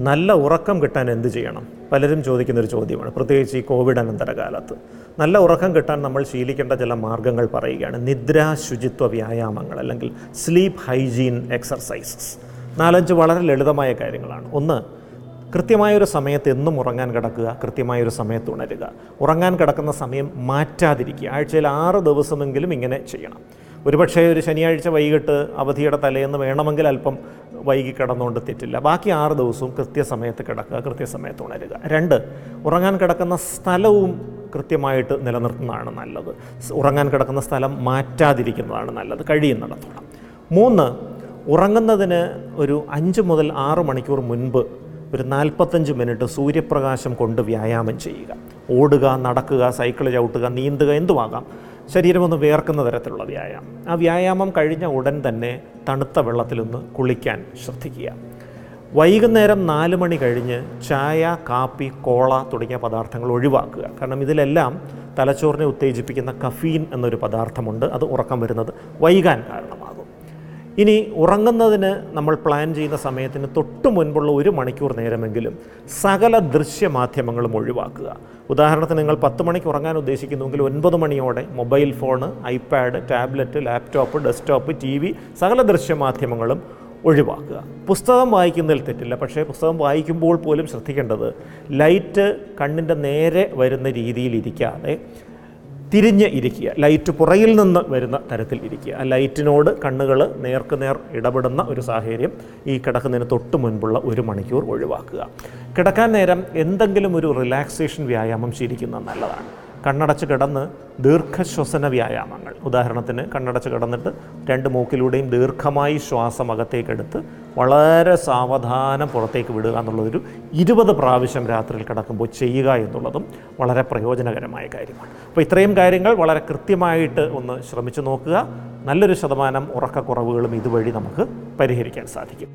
നല്ല ഉറക്കം കിട്ടാൻ എന്ത് ചെയ്യണം? പലരും ചോദിക്കുന്ന ഒരു ചോദ്യമാണ്. പ്രത്യേകിച്ച് ഈ കോവിഡ് അനന്തര കാലത്ത് നല്ല ഉറക്കം കിട്ടാൻ നമ്മൾ ശീലിക്കേണ്ട ചില മാർഗങ്ങൾ പറയുകയാണ്. നിദ്രാ ശുചിത്വ വ്യായാമങ്ങൾ അല്ലെങ്കിൽ സ്ലീപ്പ് ഹൈജീൻ എക്സർസൈസസ് നാലഞ്ച് വളരെ ലളിതമായ കാര്യങ്ങളാണ്. ഒന്ന് കൃത്യമായൊരു സമയത്ത് എന്നും ഉറങ്ങാൻ കിടക്കുക കൃത്യമായൊരു സമയത്ത് ഉണരുക. ഉറങ്ങാൻ കിടക്കുന്ന സമയം മാറ്റാതിരിക്കുക. ആഴ്ചയിൽ ആറ് ദിവസമെങ്കിലും ഇങ്ങനെ ചെയ്യണം. ഒരുപക്ഷേ ഒരു ശനിയാഴ്ച വൈകിട്ട് അവധിയുടെ തലേന്ന് വേണമെങ്കിൽ അല്പം വൈകി കിടന്നുകൊണ്ട് തെറ്റില്ല. ബാക്കി ആറ് ദിവസവും കൃത്യസമയത്ത് കിടക്കുക കൃത്യസമയത്ത് ഉണരുക. രണ്ട് ഉറങ്ങാൻ കിടക്കുന്ന സ്ഥലവും കൃത്യമായിട്ട് നിലനിർത്തുന്നതാണ് നല്ലത്. ഉറങ്ങാൻ കിടക്കുന്ന സ്ഥലം മാറ്റാതിരിക്കുന്നതാണ് നല്ലത്. കഴിയുന്നിടത്തോളം. മൂന്ന് ഉറങ്ങുന്നതിന് ഒരു അഞ്ച് മുതൽ ആറ് മണിക്കൂർ മുൻപ് ഒരു നാൽപ്പത്തഞ്ച് മിനിറ്റ് സൂര്യപ്രകാശം കൊണ്ട് വ്യായാമം ചെയ്യുക. ഓടുക നടക്കുക സൈക്കിൾ ചവിട്ടുക നീന്തുക എന്തുമാകാം. ശരീരം ഒന്ന് വേർക്കുന്ന തരത്തിലുള്ള വ്യായാമം. ആ വ്യായാമം കഴിഞ്ഞ ഉടൻ തന്നെ തണുത്ത വെള്ളത്തിലൊന്ന് കുളിക്കാൻ ശ്രദ്ധിക്കുക. വൈകുന്നേരം നാല് മണി കഴിഞ്ഞ് ചായ കാപ്പി കോള തുടങ്ങിയ പദാർത്ഥങ്ങൾ ഒഴിവാക്കുക. കാരണം ഇതിലെല്ലാം തലച്ചോറിനെ ഉത്തേജിപ്പിക്കുന്ന കഫീൻ എന്നൊരു പദാർത്ഥമുണ്ട്. അത് ഉറക്കം വരുന്നത് വൈകാൻ കാരണമാകും ഇനി ഉറങ്ങുന്നതിന് നമ്മൾ പ്ലാൻ ചെയ്യുന്ന സമയത്തിന് തൊട്ട് മുൻപുള്ള ഒരു മണിക്കൂർ നേരമെങ്കിലും സകല ദൃശ്യമാധ്യമങ്ങളും ഒഴിവാക്കുക. ഉദാഹരണത്തിന് നിങ്ങൾ പത്ത് മണിക്ക് ഉറങ്ങാൻ ഉദ്ദേശിക്കുന്നുവെങ്കിൽ ഒൻപത് മണിയോടെ mobile phone iPad tablet laptop desktop T V സകല ദൃശ്യമാധ്യമങ്ങളും ഒഴിവാക്കുക. പുസ്തകം വായിക്കുന്നതിൽ തെറ്റില്ല. പക്ഷേ പുസ്തകം വായിക്കുമ്പോൾ പോലും ശ്രദ്ധിക്കേണ്ടത് ലൈറ്റ് കണ്ണിന്റെ നേരെ വരുന്ന രീതിയിൽ ഇരിക്കാതെ തിരിഞ്ഞ് ഇരിക്കുക. ലൈറ്റ് പുറയിൽ നിന്ന് വരുന്ന തരത്തിൽ ഇരിക്കുക. ആ ലൈറ്റിനോട് കണ്ണുകൾ നേർക്ക് നേർ ഇടപെടുന്ന ഒരു സാഹചര്യം ഈ കിടക്കുന്നതിന് തൊട്ട് മുൻപുള്ള ഒരു മണിക്കൂർ ഒഴിവാക്കുക. കിടക്കാൻ നേരം എന്തെങ്കിലും ഒരു റിലാക്സേഷൻ വ്യായാമം ശീലിക്കുന്നത് നല്ലതാണ്. കണ്ണടച്ച് കിടന്ന് ദീർഘശ്വസന വ്യായാമങ്ങൾ. ഉദാഹരണത്തിന് കണ്ണടച്ച് കിടന്നിട്ട് രണ്ട് മൂക്കിലൂടെയും ദീർഘമായി ശ്വാസം അകത്തേക്കെടുത്ത് വളരെ സാവധാനം പുറത്തേക്ക് വിടുക എന്നുള്ളതൊരു ഇരുപത് പ്രാവശ്യം രാത്രിയിൽ കിടക്കുമ്പോൾ ചെയ്യുക എന്നുള്ളതും വളരെ പ്രയോജനകരമായ കാര്യമാണ്. അപ്പോൾ ഇത്രയും കാര്യങ്ങൾ വളരെ കൃത്യമായിട്ട് ഒന്ന് ശ്രമിച്ചു നോക്കുക. നല്ലൊരു ശതമാനം ഉറക്കക്കുറവുകളും ഇതുവഴി നമുക്ക് പരിഹരിക്കാൻ സാധിക്കും.